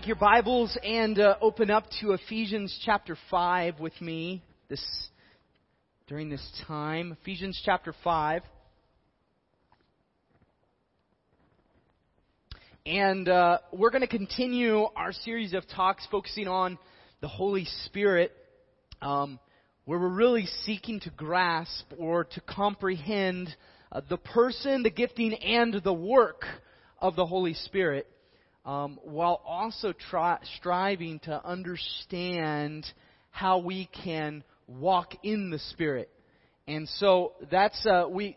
Take your Bibles and uh, open up to Ephesians chapter 5 with me this during this time. Ephesians chapter 5. And uh, we're going to continue our series of talks focusing on the Holy Spirit, um, where we're really seeking to grasp or to comprehend uh, the person, the gifting, and the work of the Holy Spirit um, while also try, striving to understand how we can walk in the Spirit. And so that's uh, we.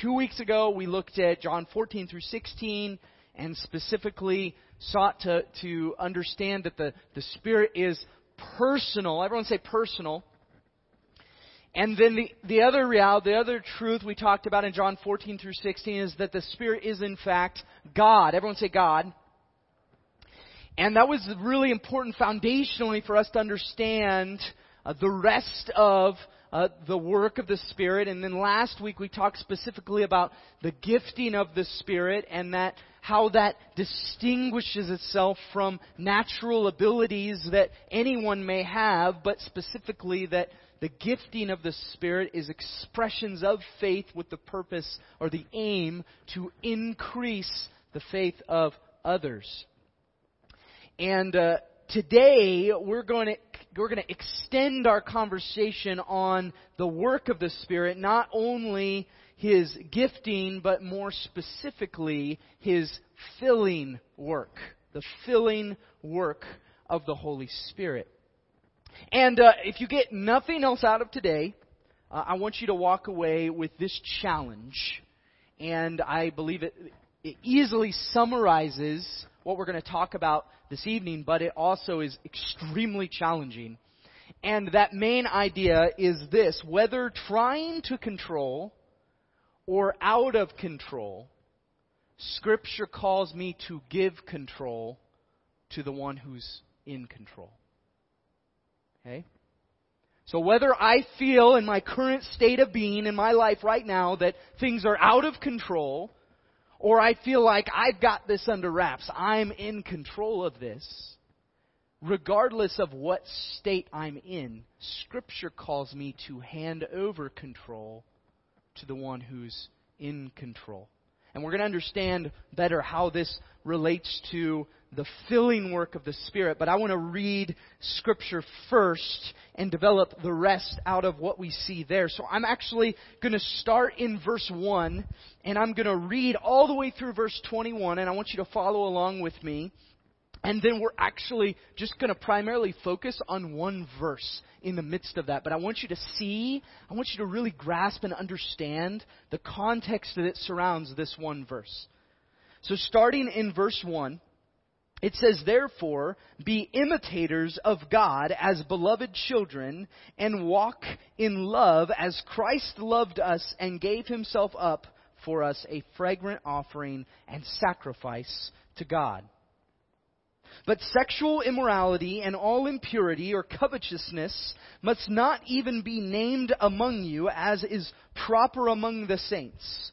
Two weeks ago, we looked at John 14 through 16, and specifically sought to to understand that the the Spirit is personal. Everyone say personal. And then the, the other reality, the other truth we talked about in John 14 through 16 is that the Spirit is in fact God. Everyone say God. And that was really important foundationally for us to understand uh, the rest of uh, the work of the Spirit. And then last week we talked specifically about the gifting of the Spirit and that how that distinguishes itself from natural abilities that anyone may have, but specifically that the gifting of the Spirit is expressions of faith with the purpose or the aim to increase the faith of others. And uh, today we're going to we're going to extend our conversation on the work of the Spirit, not only his gifting, but more specifically his filling work, the filling work of the Holy Spirit. And uh, if you get nothing else out of today, uh, I want you to walk away with this challenge. And I believe it, it easily summarizes what we're going to talk about this evening, but it also is extremely challenging. And that main idea is this whether trying to control or out of control, Scripture calls me to give control to the one who's in control. Okay? So whether I feel in my current state of being in my life right now that things are out of control, or I feel like I've got this under wraps. I'm in control of this. Regardless of what state I'm in, Scripture calls me to hand over control to the one who's in control. And we're going to understand better how this relates to the filling work of the Spirit. But I want to read Scripture first and develop the rest out of what we see there. So I'm actually going to start in verse 1 and I'm going to read all the way through verse 21 and I want you to follow along with me. And then we're actually just going to primarily focus on one verse in the midst of that. But I want you to see, I want you to really grasp and understand the context that surrounds this one verse. So starting in verse 1, it says, Therefore, be imitators of God as beloved children, and walk in love as Christ loved us and gave himself up for us a fragrant offering and sacrifice to God. But sexual immorality and all impurity or covetousness must not even be named among you as is proper among the saints.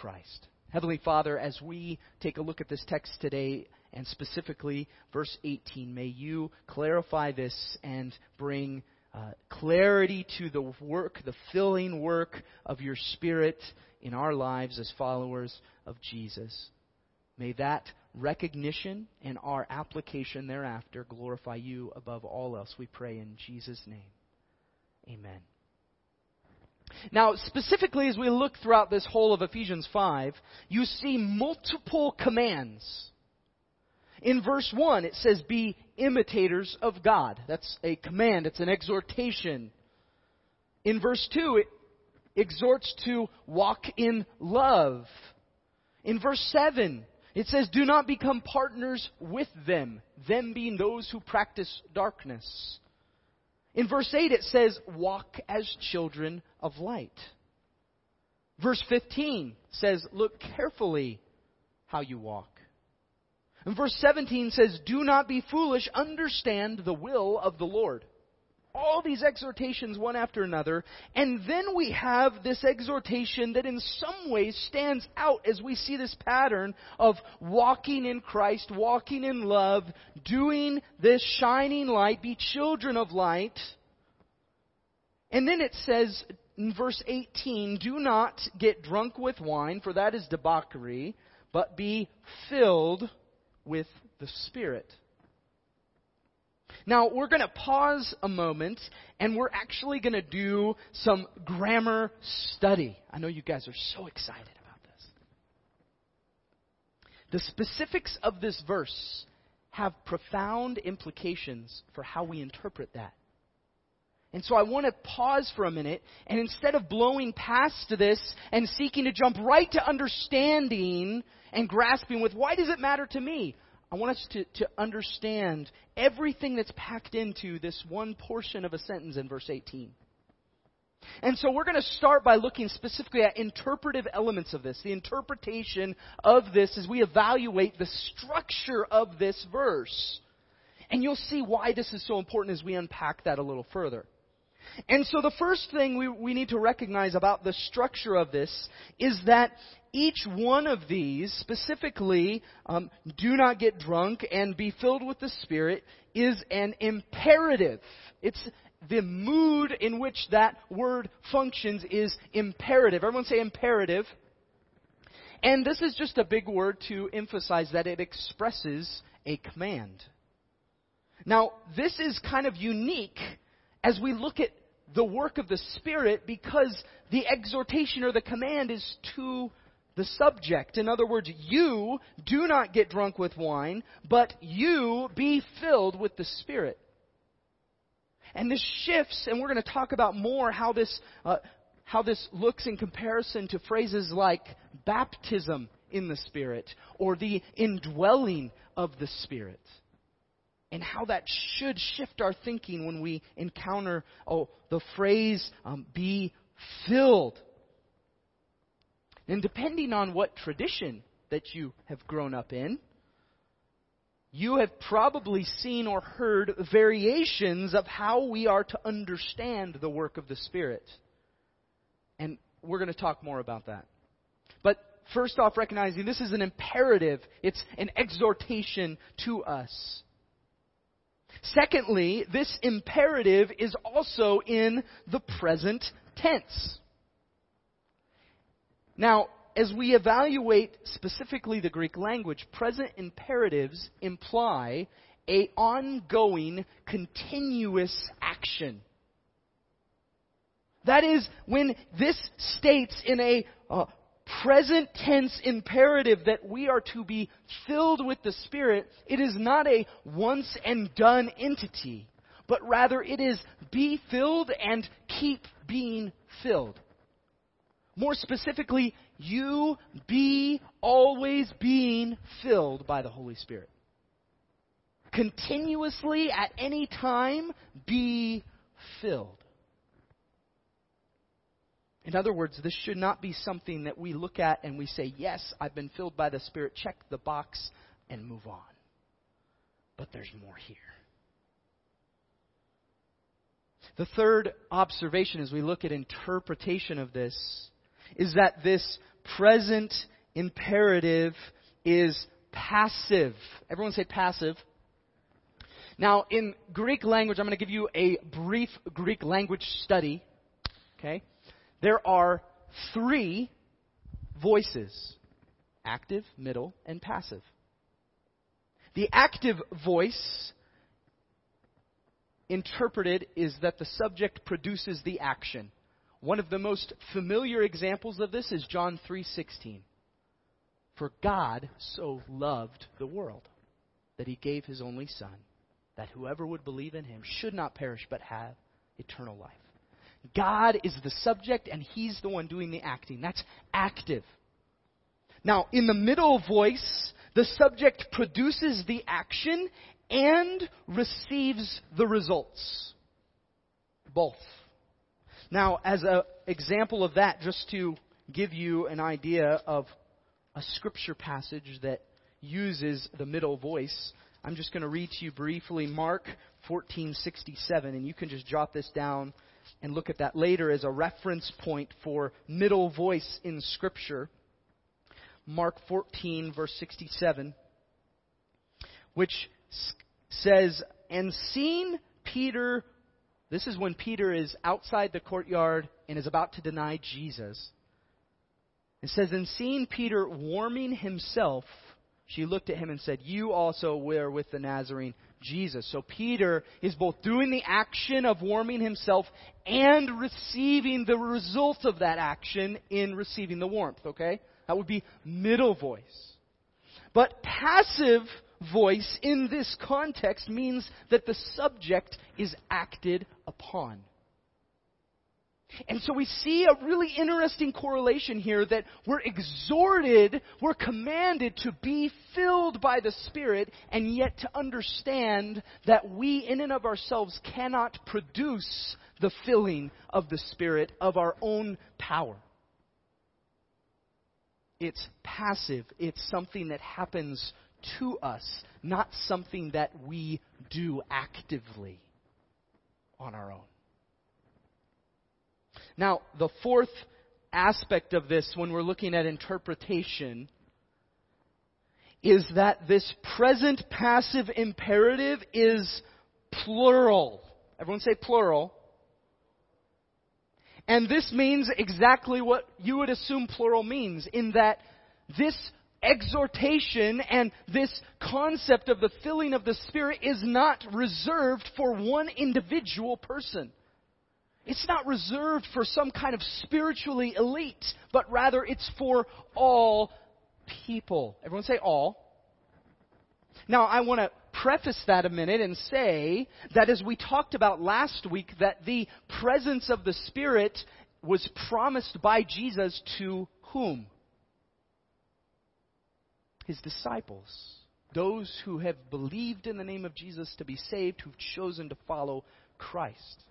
Christ. Heavenly Father, as we take a look at this text today, and specifically verse 18, may you clarify this and bring uh, clarity to the work, the filling work of your Spirit in our lives as followers of Jesus. May that recognition and our application thereafter glorify you above all else, we pray in Jesus' name. Amen. Now, specifically, as we look throughout this whole of Ephesians 5, you see multiple commands. In verse 1, it says, Be imitators of God. That's a command, it's an exhortation. In verse 2, it exhorts to walk in love. In verse 7, it says, Do not become partners with them, them being those who practice darkness. In verse 8, it says, Walk as children of light. Verse 15 says, Look carefully how you walk. And verse 17 says, Do not be foolish, understand the will of the Lord all these exhortations one after another, and then we have this exhortation that in some ways stands out as we see this pattern of walking in Christ, walking in love, doing this shining light, be children of light. And then it says in verse 18, do not get drunk with wine, for that is debauchery, but be filled with the Spirit. Now, we're going to pause a moment and we're actually going to do some grammar study. I know you guys are so excited about this. The specifics of this verse have profound implications for how we interpret that. And so I want to pause for a minute, and instead of blowing past this and seeking to jump right to understanding and grasping with, why does it matter to me? I want us to, to understand everything that's packed into this one portion of a sentence in verse 18. And so we're going to start by looking specifically at interpretive elements of this, the interpretation of this as we evaluate the structure of this verse. And you'll see why this is so important as we unpack that a little further. And so the first thing we, we need to recognize about the structure of this is that each one of these, specifically, um, do not get drunk and be filled with the Spirit, is an imperative. It's the mood in which that word functions is imperative. Everyone say imperative. And this is just a big word to emphasize that it expresses a command. Now, this is kind of unique as we look at the work of the Spirit because the exhortation or the command is to the subject. In other words, you do not get drunk with wine, but you be filled with the Spirit. And this shifts, and we're going to talk about more how this, uh, how this looks in comparison to phrases like baptism in the Spirit or the indwelling of the Spirit. And how that should shift our thinking when we encounter oh, the phrase um, be filled and depending on what tradition that you have grown up in, you have probably seen or heard variations of how we are to understand the work of the Spirit. And we're going to talk more about that. But first off, recognizing this is an imperative, it's an exhortation to us. Secondly, this imperative is also in the present tense. Now, as we evaluate specifically the Greek language, present imperatives imply a ongoing, continuous action. That is, when this states in a uh, present tense imperative that we are to be filled with the Spirit, it is not a once and done entity, but rather it is be filled and keep being filled. More specifically, you be always being filled by the Holy Spirit. Continuously, at any time, be filled. In other words, this should not be something that we look at and we say, Yes, I've been filled by the Spirit, check the box, and move on. But there's more here. The third observation as we look at interpretation of this is that this present imperative is passive. Everyone say passive. Now, in Greek language, I'm going to give you a brief Greek language study. Okay? There are three voices active, middle, and passive. The active voice interpreted is that the subject produces the action. One of the most familiar examples of this is John 3:16. For God so loved the world that he gave his only son that whoever would believe in him should not perish but have eternal life. God is the subject and he's the one doing the acting. That's active. Now, in the middle voice, the subject produces the action and receives the results. Both. Now, as an example of that, just to give you an idea of a scripture passage that uses the middle voice, I'm just going to read to you briefly Mark 14:67 and you can just jot this down and look at that later as a reference point for middle voice in scripture. Mark 14 verse 67 which says and seeing Peter this is when Peter is outside the courtyard and is about to deny Jesus. It says, And seeing Peter warming himself, she looked at him and said, You also were with the Nazarene Jesus. So Peter is both doing the action of warming himself and receiving the result of that action in receiving the warmth, okay? That would be middle voice. But passive voice in this context means that the subject is acted upon. And so we see a really interesting correlation here that we're exhorted, we're commanded to be filled by the Spirit, and yet to understand that we, in and of ourselves, cannot produce the filling of the Spirit of our own power. It's passive, it's something that happens to us, not something that we do actively on our own. Now, the fourth aspect of this when we're looking at interpretation is that this present passive imperative is plural. Everyone say plural. And this means exactly what you would assume plural means, in that this exhortation and this concept of the filling of the Spirit is not reserved for one individual person. It's not reserved for some kind of spiritually elite, but rather it's for all people. Everyone say all. Now, I want to preface that a minute and say that as we talked about last week, that the presence of the Spirit was promised by Jesus to whom? His disciples, those who have believed in the name of Jesus to be saved, who've chosen to follow Christ.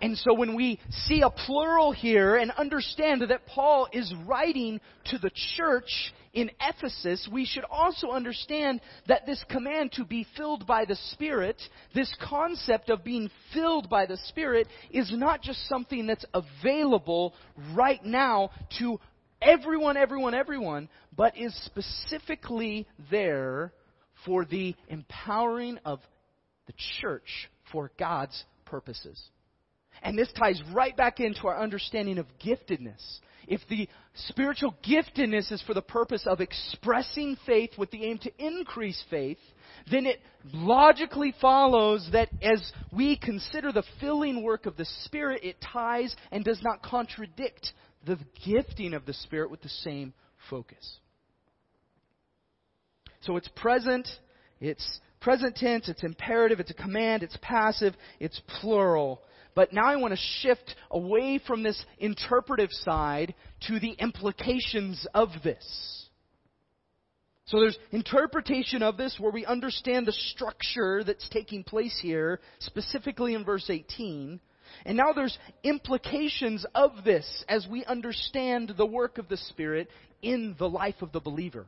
And so when we see a plural here and understand that Paul is writing to the church in Ephesus, we should also understand that this command to be filled by the Spirit, this concept of being filled by the Spirit, is not just something that's available right now to everyone, everyone, everyone, but is specifically there for the empowering of the church for God's purposes. And this ties right back into our understanding of giftedness. If the spiritual giftedness is for the purpose of expressing faith with the aim to increase faith, then it logically follows that as we consider the filling work of the Spirit, it ties and does not contradict the gifting of the Spirit with the same focus. So it's present, it's present tense, it's imperative, it's a command, it's passive, it's plural. But now I want to shift away from this interpretive side to the implications of this. So there's interpretation of this where we understand the structure that's taking place here, specifically in verse 18. And now there's implications of this as we understand the work of the Spirit in the life of the believer.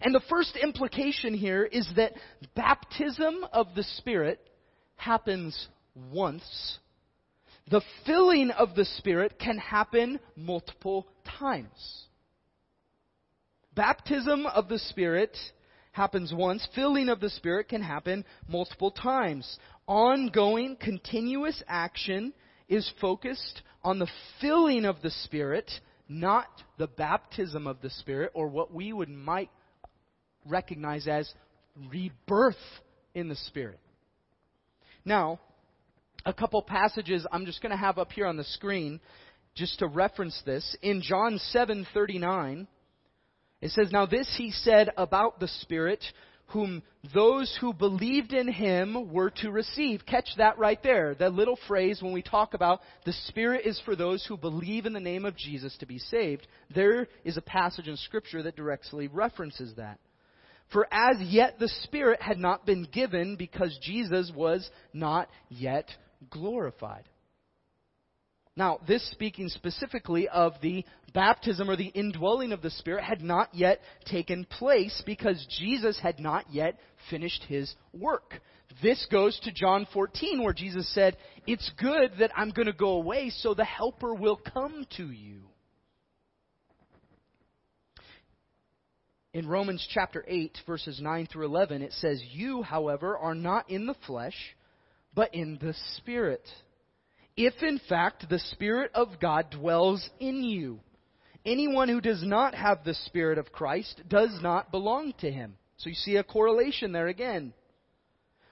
And the first implication here is that baptism of the Spirit happens once. The filling of the Spirit can happen multiple times. Baptism of the Spirit happens once. Filling of the Spirit can happen multiple times. Ongoing, continuous action is focused on the filling of the Spirit, not the baptism of the Spirit, or what we would might recognize as rebirth in the Spirit. Now, a couple passages I'm just going to have up here on the screen just to reference this. In John 7:39, it says, Now this he said about the Spirit, whom those who believed in him were to receive. Catch that right there. That little phrase when we talk about the Spirit is for those who believe in the name of Jesus to be saved. There is a passage in Scripture that directly references that. For as yet the Spirit had not been given because Jesus was not yet glorified. Now, this speaking specifically of the baptism or the indwelling of the Spirit had not yet taken place because Jesus had not yet finished his work. This goes to John 14 where Jesus said, It's good that I'm going to go away so the Helper will come to you. In Romans chapter 8, verses 9 through 11, it says, You, however, are not in the flesh, but in the Spirit if in fact the Spirit of God dwells in you. Anyone who does not have the Spirit of Christ does not belong to him. So you see a correlation there again.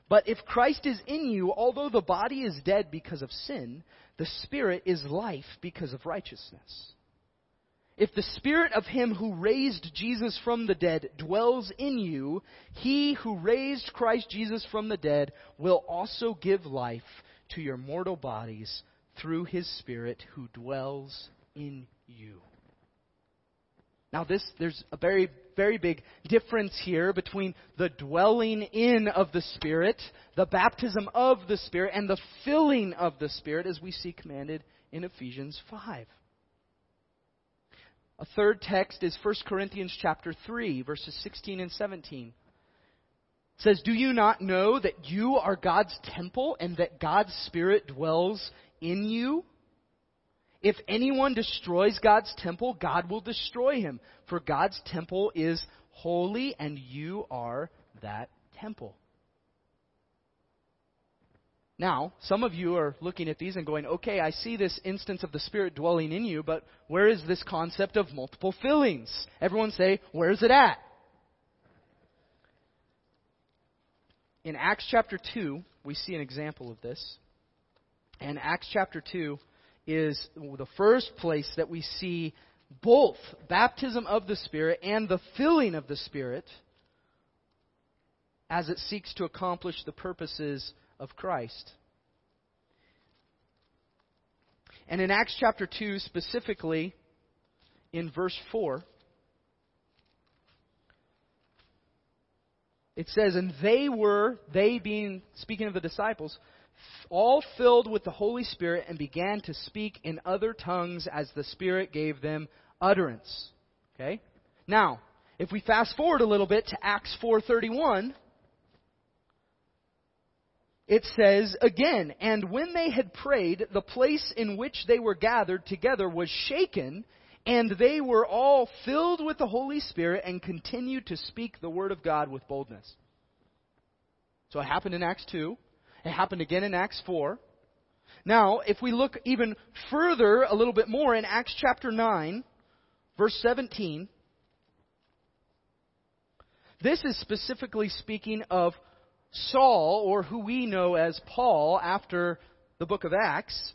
But if Christ is in you, although the body is dead because of sin, the Spirit is life because of righteousness. If the Spirit of Him who raised Jesus from the dead dwells in you, He who raised Christ Jesus from the dead will also give life to your mortal bodies through his Spirit who dwells in you. Now, this, there's a very, very big difference here between the dwelling in of the Spirit, the baptism of the Spirit, and the filling of the Spirit as we see commanded in Ephesians 5. A third text is 1 Corinthians chapter 3, verses 16 and 17 says, Do you not know that you are God's temple and that God's Spirit dwells in you? If anyone destroys God's temple, God will destroy him. For God's temple is holy and you are that temple. Now, some of you are looking at these and going, okay, I see this instance of the Spirit dwelling in you, but where is this concept of multiple fillings? Everyone say, where's it at? In Acts chapter 2, we see an example of this. And Acts chapter 2 is the first place that we see both baptism of the Spirit and the filling of the Spirit as it seeks to accomplish the purposes of Christ. And in Acts chapter 2, specifically in verse 4, it says, and they were, they being, speaking of the disciples, all filled with the Holy Spirit and began to speak in other tongues as the Spirit gave them utterance. Okay? Now, if we fast forward a little bit to Acts 4:31, it says again, and when they had prayed, the place in which they were gathered together was shaken, and they were all filled with the Holy Spirit and continued to speak the word of God with boldness. So it happened in Acts 2. It happened again in Acts 4. Now, if we look even further, a little bit more, in Acts chapter 9, verse 17, this is specifically speaking of Saul, or who we know as Paul after the book of Acts.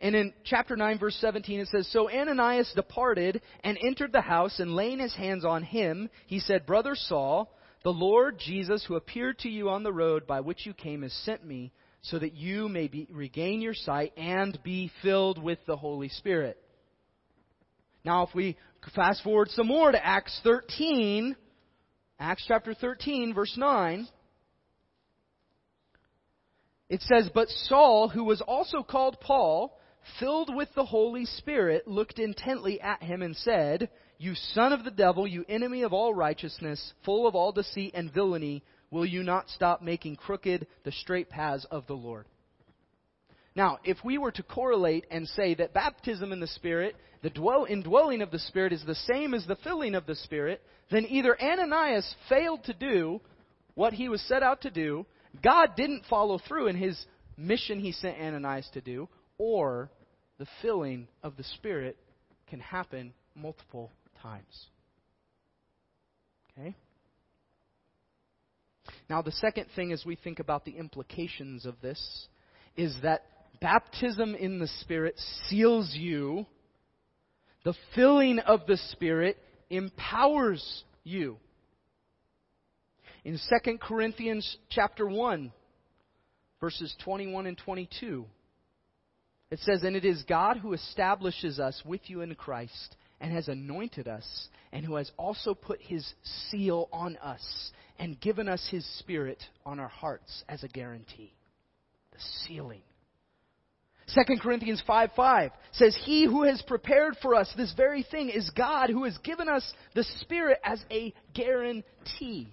And in chapter 9, verse 17, it says, So Ananias departed and entered the house, and laying his hands on him, he said, Brother Saul, the Lord Jesus, who appeared to you on the road by which you came, has sent me, so that you may be, regain your sight and be filled with the Holy Spirit. Now, if we fast forward some more to Acts 13, Acts chapter 13, verse 9, it says, But Saul, who was also called Paul, filled with the Holy Spirit, looked intently at him and said, You son of the devil, you enemy of all righteousness, full of all deceit and villainy, will you not stop making crooked the straight paths of the Lord? Now, if we were to correlate and say that baptism in the Spirit, the dwell, indwelling of the Spirit, is the same as the filling of the Spirit, then either Ananias failed to do what he was set out to do, God didn't follow through in his mission he sent Ananias to do, or the filling of the Spirit can happen multiple times. Okay? Now, the second thing as we think about the implications of this is that baptism in the Spirit seals you, the filling of the Spirit empowers you. In 2 Corinthians chapter 1, verses 21 and 22, it says, And it is God who establishes us with you in Christ and has anointed us, and who has also put his seal on us and given us his spirit on our hearts as a guarantee. The sealing. 2 Corinthians 5 5 says, He who has prepared for us this very thing is God who has given us the Spirit as a guarantee.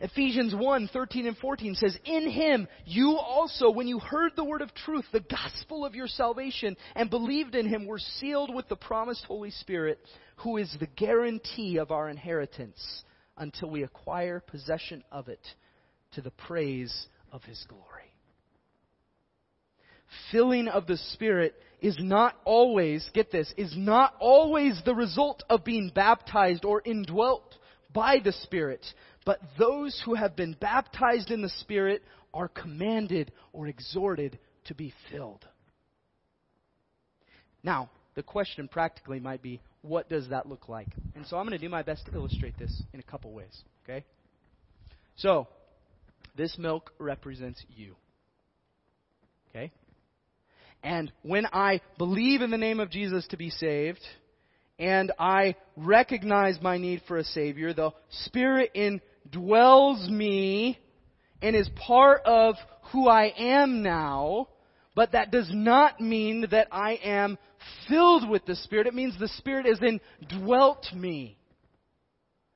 Ephesians 1 13 and 14 says, In him you also, when you heard the word of truth, the gospel of your salvation, and believed in him, were sealed with the promised Holy Spirit, who is the guarantee of our inheritance until we acquire possession of it to the praise of his glory. Filling of the Spirit is not always, get this, is not always the result of being baptized or indwelt by the Spirit, but those who have been baptized in the Spirit are commanded or exhorted to be filled. Now, the question practically might be, what does that look like? And so I'm going to do my best to illustrate this in a couple ways, okay? So, this milk represents you. Okay? And when I believe in the name of Jesus to be saved, and I recognize my need for a Savior, the Spirit indwells me and is part of who I am now, but that does not mean that I am filled with the Spirit. It means the Spirit has indwelt me.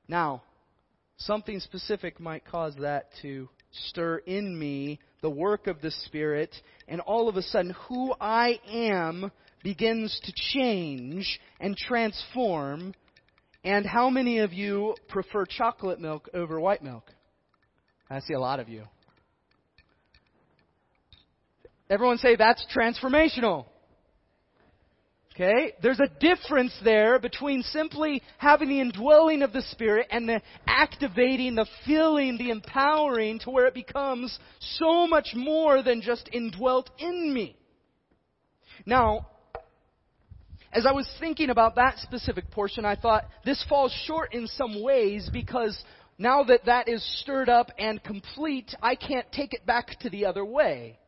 Now, something specific might cause that to stir in me the work of the Spirit, and all of a sudden, who I am begins to change and transform. And how many of you prefer chocolate milk over white milk? I see a lot of you. Everyone say that's transformational. Okay? There's a difference there between simply having the indwelling of the Spirit and the activating, the filling, the empowering to where it becomes so much more than just indwelt in me. Now, as I was thinking about that specific portion, I thought this falls short in some ways because now that that is stirred up and complete, I can't take it back to the other way.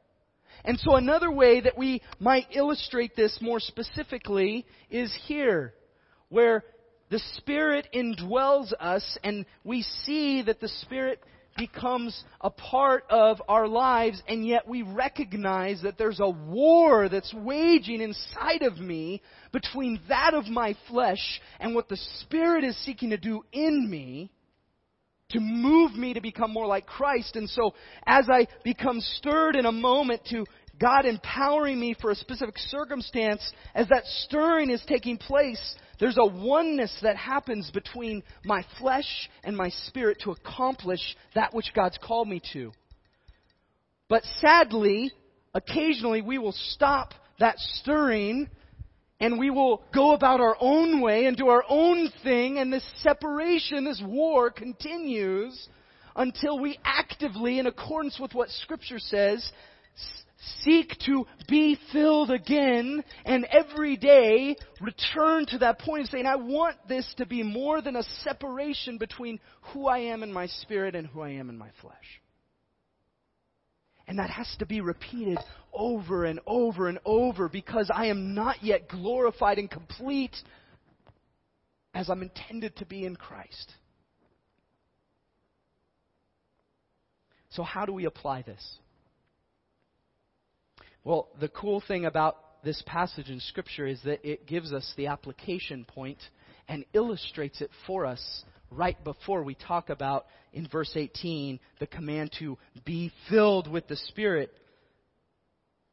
And so another way that we might illustrate this more specifically is here, where the Spirit indwells us and we see that the Spirit becomes a part of our lives and yet we recognize that there's a war that's waging inside of me between that of my flesh and what the Spirit is seeking to do in me to move me to become more like Christ. And so as I become stirred in a moment to God empowering me for a specific circumstance, as that stirring is taking place, There's a oneness that happens between my flesh and my spirit to accomplish that which God's called me to. But sadly, occasionally we will stop that stirring and we will go about our own way and do our own thing, and this separation, this war continues until we actively, in accordance with what Scripture says, seek to be filled again and every day return to that point of saying, I want this to be more than a separation between who I am in my spirit and who I am in my flesh. And that has to be repeated over and over and over because I am not yet glorified and complete as I'm intended to be in Christ. So, how do we apply this? Well, the cool thing about this passage in Scripture is that it gives us the application point and illustrates it for us right before we talk about in verse 18 the command to be filled with the Spirit.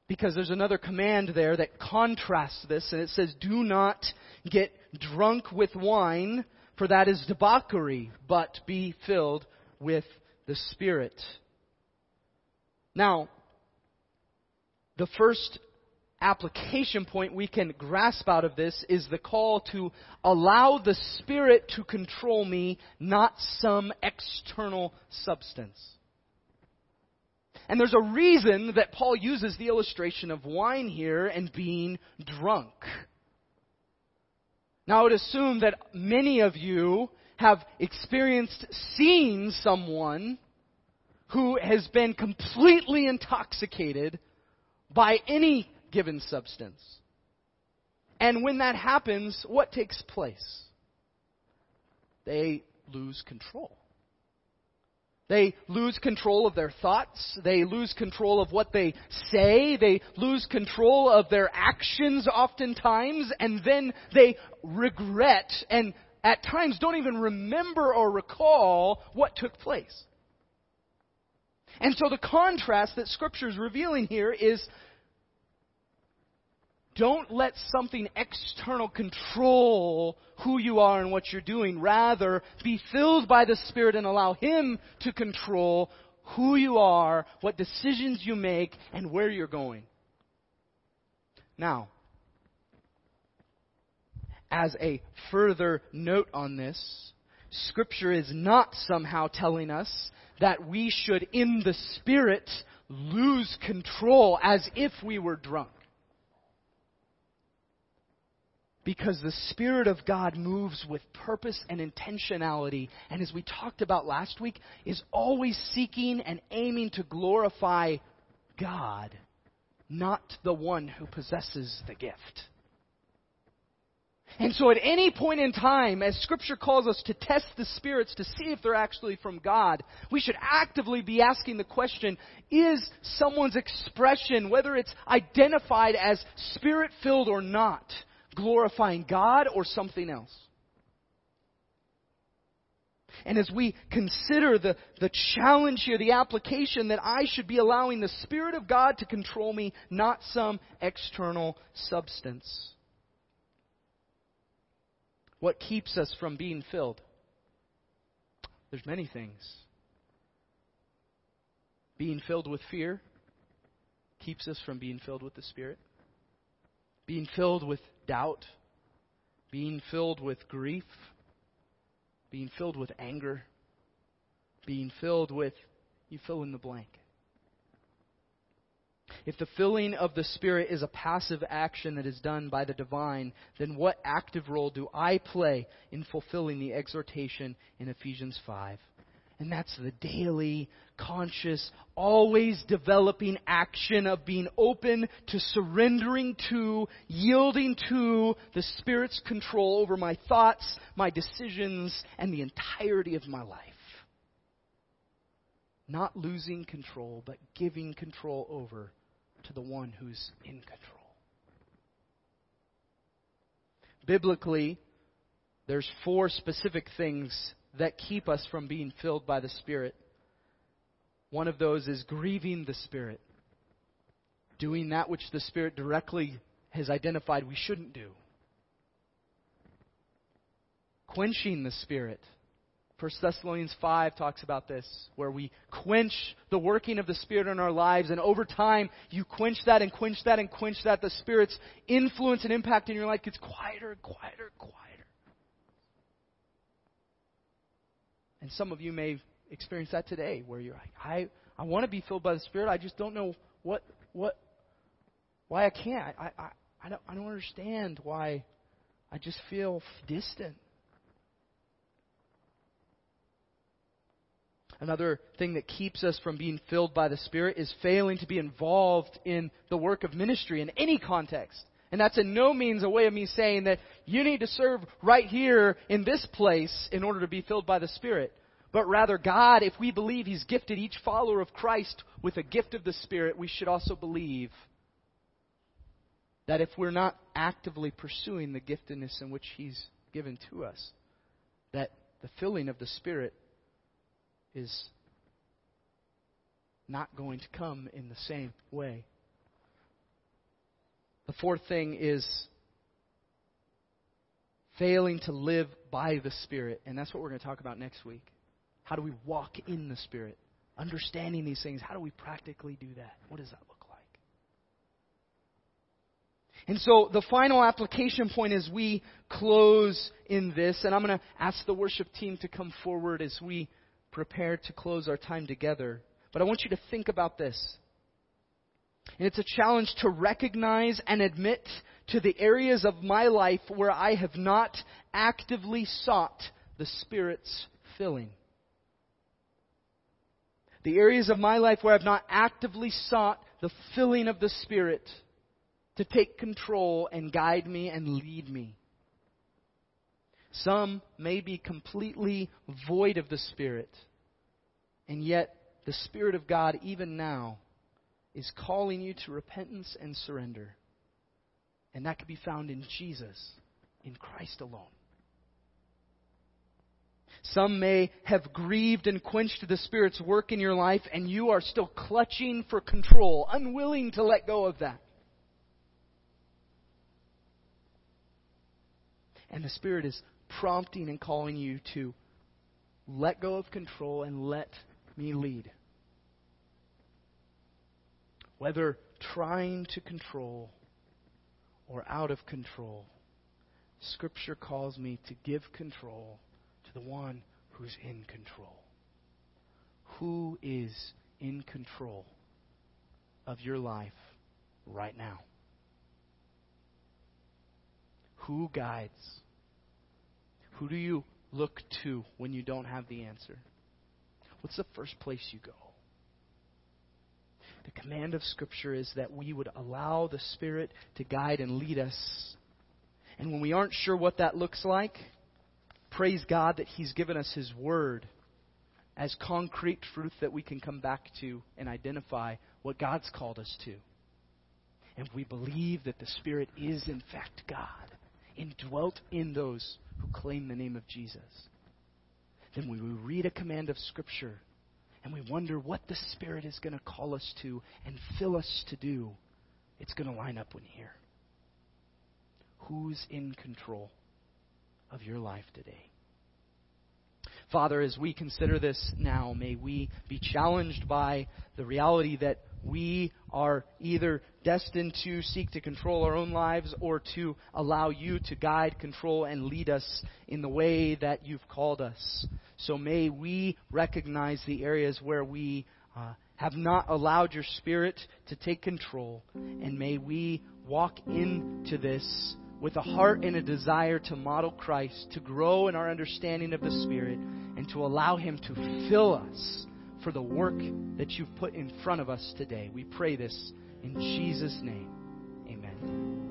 Because there's another command there that contrasts this, and it says, Do not get drunk with wine, for that is debauchery, but be filled with the Spirit. Now, the first application point we can grasp out of this is the call to allow the Spirit to control me, not some external substance. And there's a reason that Paul uses the illustration of wine here and being drunk. Now, I would assume that many of you have experienced seeing someone who has been completely intoxicated by any given substance. And when that happens, what takes place? They lose control. They lose control of their thoughts. They lose control of what they say. They lose control of their actions oftentimes. And then they regret and at times don't even remember or recall what took place. And so the contrast that Scripture is revealing here is don't let something external control who you are and what you're doing. Rather, be filled by the Spirit and allow Him to control who you are, what decisions you make, and where you're going. Now, as a further note on this, Scripture is not somehow telling us that we should, in the Spirit, lose control as if we were drunk. because the Spirit of God moves with purpose and intentionality, and as we talked about last week, is always seeking and aiming to glorify God, not the one who possesses the gift. And so at any point in time, as Scripture calls us to test the spirits to see if they're actually from God, we should actively be asking the question, is someone's expression, whether it's identified as spirit filled or not, glorifying God or something else. And as we consider the, the challenge here, the application that I should be allowing the Spirit of God to control me, not some external substance. What keeps us from being filled? There's many things. Being filled with fear keeps us from being filled with the Spirit. Being filled with doubt, being filled with grief, being filled with anger, being filled with, you fill in the blank. If the filling of the Spirit is a passive action that is done by the divine, then what active role do I play in fulfilling the exhortation in Ephesians 5? And that's the daily, conscious, always developing action of being open to surrendering to, yielding to the Spirit's control over my thoughts, my decisions, and the entirety of my life. Not losing control, but giving control over to the one who's in control. Biblically, there's four specific things that keep us from being filled by the Spirit. One of those is grieving the Spirit, doing that which the Spirit directly has identified we shouldn't do. quenching the Spirit. 1 Thessalonians 5 talks about this, where we quench the working of the Spirit in our lives, and over time, you quench that and quench that and quench that. The Spirit's influence and impact in your life gets quieter and quieter and quieter. And some of you may experience that today, where you're like, I, I want to be filled by the Spirit, I just don't know what, what, why I can't. I, I, I, don't, I don't understand why I just feel distant. Another thing that keeps us from being filled by the Spirit is failing to be involved in the work of ministry in any context. And that's in no means a way of me saying that you need to serve right here in this place in order to be filled by the Spirit. But rather, God, if we believe He's gifted each follower of Christ with a gift of the Spirit, we should also believe that if we're not actively pursuing the giftedness in which He's given to us, that the filling of the Spirit is not going to come in the same way. The fourth thing is failing to live by the Spirit, and that's what we're going to talk about next week. How do we walk in the Spirit? Understanding these things, how do we practically do that? What does that look like? And so the final application point as we close in this, and I'm going to ask the worship team to come forward as we prepare to close our time together. But I want you to think about this. And it's a challenge to recognize and admit to the areas of my life where I have not actively sought the Spirit's filling. The areas of my life where I've not actively sought the filling of the Spirit to take control and guide me and lead me. Some may be completely void of the Spirit, and yet the Spirit of God, even now, is calling you to repentance and surrender. And that can be found in Jesus, in Christ alone. Some may have grieved and quenched the Spirit's work in your life, and you are still clutching for control, unwilling to let go of that. And the Spirit is prompting and calling you to let go of control and let me lead. Whether trying to control or out of control, Scripture calls me to give control to the one who's in control. Who is in control of your life right now? Who guides? Who do you look to when you don't have the answer? What's the first place you go? The command of Scripture is that we would allow the Spirit to guide and lead us. And when we aren't sure what that looks like, praise God that He's given us His Word as concrete truth that we can come back to and identify what God's called us to. And we believe that the Spirit is, in fact, God, indwelt in those who claim the name of Jesus. Then we read a command of Scripture and we wonder what the Spirit is going to call us to and fill us to do. It's going to line up in here. Who's in control? of your life today. Father, as we consider this now, may we be challenged by the reality that we are either destined to seek to control our own lives or to allow you to guide, control, and lead us in the way that you've called us. So may we recognize the areas where we uh, have not allowed your Spirit to take control, and may we walk into this with a heart and a desire to model Christ, to grow in our understanding of the Spirit, and to allow Him to fill us for the work that you've put in front of us today. We pray this in Jesus' name. Amen.